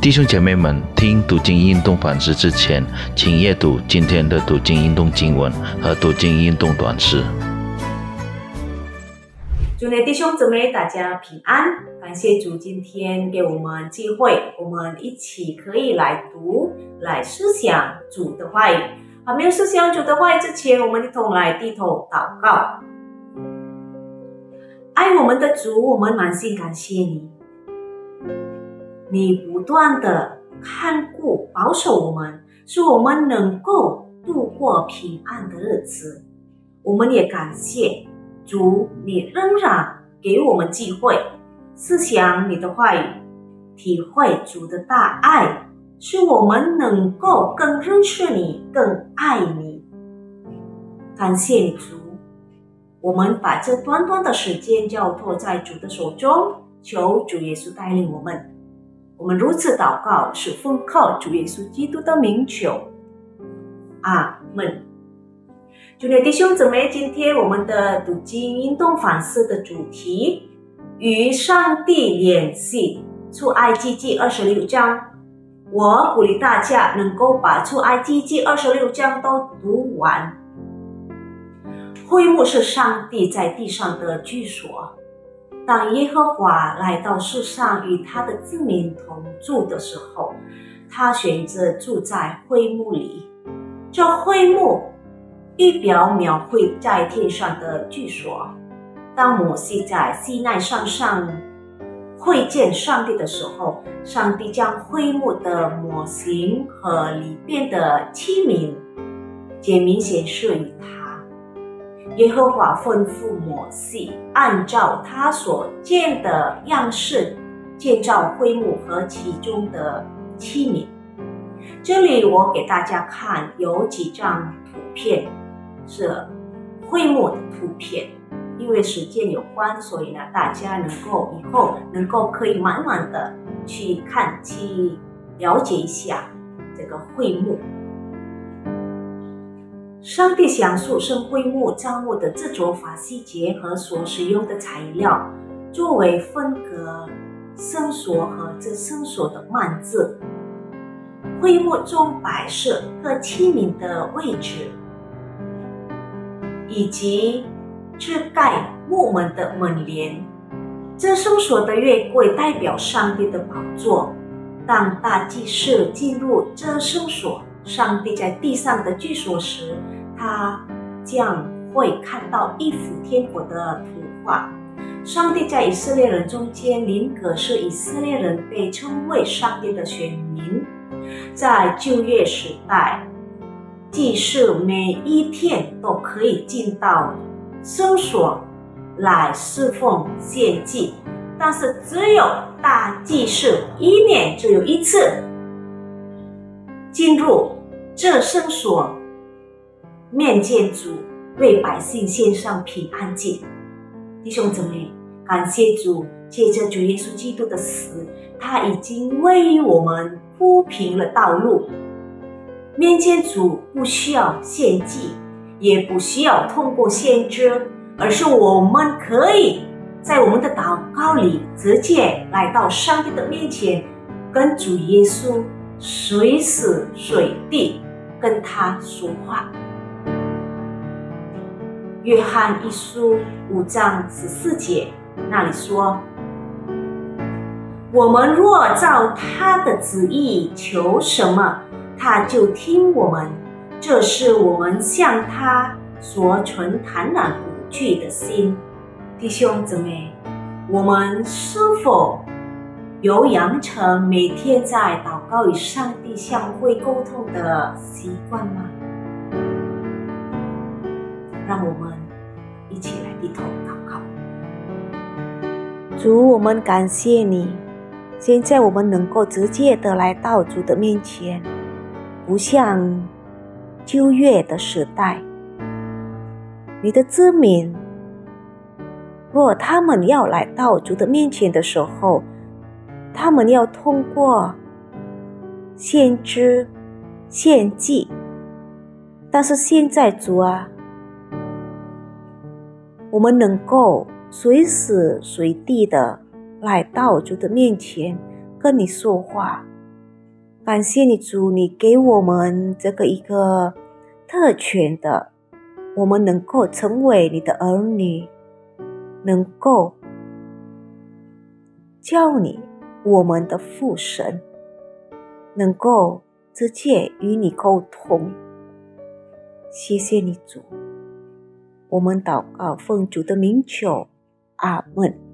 弟兄姐妹们，听读经运动反思之前，请阅读今天的读经运动经文和读经运动短诗。主内弟兄姊妹，大家平安！感谢主今天给我们机会，我们一起可以来读、来思想主的话语。还没有思想主的话语之前，我们一同来低头祷告。爱我们的主，我们满心感谢你。你不断的看顾、保守我们，使我们能够度过平安的日子。我们也感谢主，你仍然给我们机会思想你的话语，体会主的大爱，使我们能够更认识你、更爱你。感谢，主。我们把这短短的时间交托在主的手中，求主耶稣带领我们。我们如此祷告，是奉靠主耶稣基督的名求。阿门。主内弟兄姊妹，今天我们的读经运动反思的主题与上帝联系，出埃及记二十六章。我鼓励大家能够把出埃及记二十六章都读完。会幕是上帝在地上的居所。当耶和华来到世上与他的子民同住的时候，他选择住在会幕里。这会幕一表描绘在天上的居所。当摩西在西奈山上会见上帝的时候，上帝将会幕的模型和里边的器皿简明显示于他。耶和华吩咐摩西，按照他所见的样式建造会幕和其中的器皿。这里我给大家看有几张图片，是会幕的图片。因为时间有关，所以呢，大家能够以后能够可以慢慢的去看，去了解一下这个会幕。上帝详述圣会幕帐幕的制作法细节和所使用的材料，作为分隔圣所和这圣所的幔子。会幕中摆设各器皿的位置，以及遮盖木门的门帘。这圣所的月柜代表上帝的宝座。当大祭司进入这圣所，上帝在地上的居所时。他将会看到一幅天国的图画。上帝在以色列人中间，灵格是以色列人被称为上帝的选民。在旧约时代，祭司每一天都可以进到圣所来侍奉献祭，但是只有大祭司一年只有一次进入这圣所。面见主，为百姓献上平安祭。弟兄姊妹，感谢主，借着主耶稣基督的死，他已经为我们铺平了道路。面见主不需要献祭，也不需要通过先知，而是我们可以在我们的祷告里直接来到上帝的面前，跟主耶稣随时随地跟他说话。约翰一书五章十四节那里说：“我们若照他的旨意求什么，他就听我们。这是我们向他所存坦然无惧的心。”弟兄姊妹，我们是否有养成每天在祷告与上帝相会沟通的习惯吗？让我们一起来低头祷告。主，我们感谢你，现在我们能够直接的来到主的面前，不像旧约的时代，你的子民若他们要来到主的面前的时候，他们要通过先知献祭，但是现在主啊。我们能够随时随地的来到主的面前，跟你说话，感谢你主，你给我们这个一个特权的，我们能够成为你的儿女，能够叫你我们的父神，能够直接与你沟通。谢谢你主，我们祷告奉主的名求，阿门。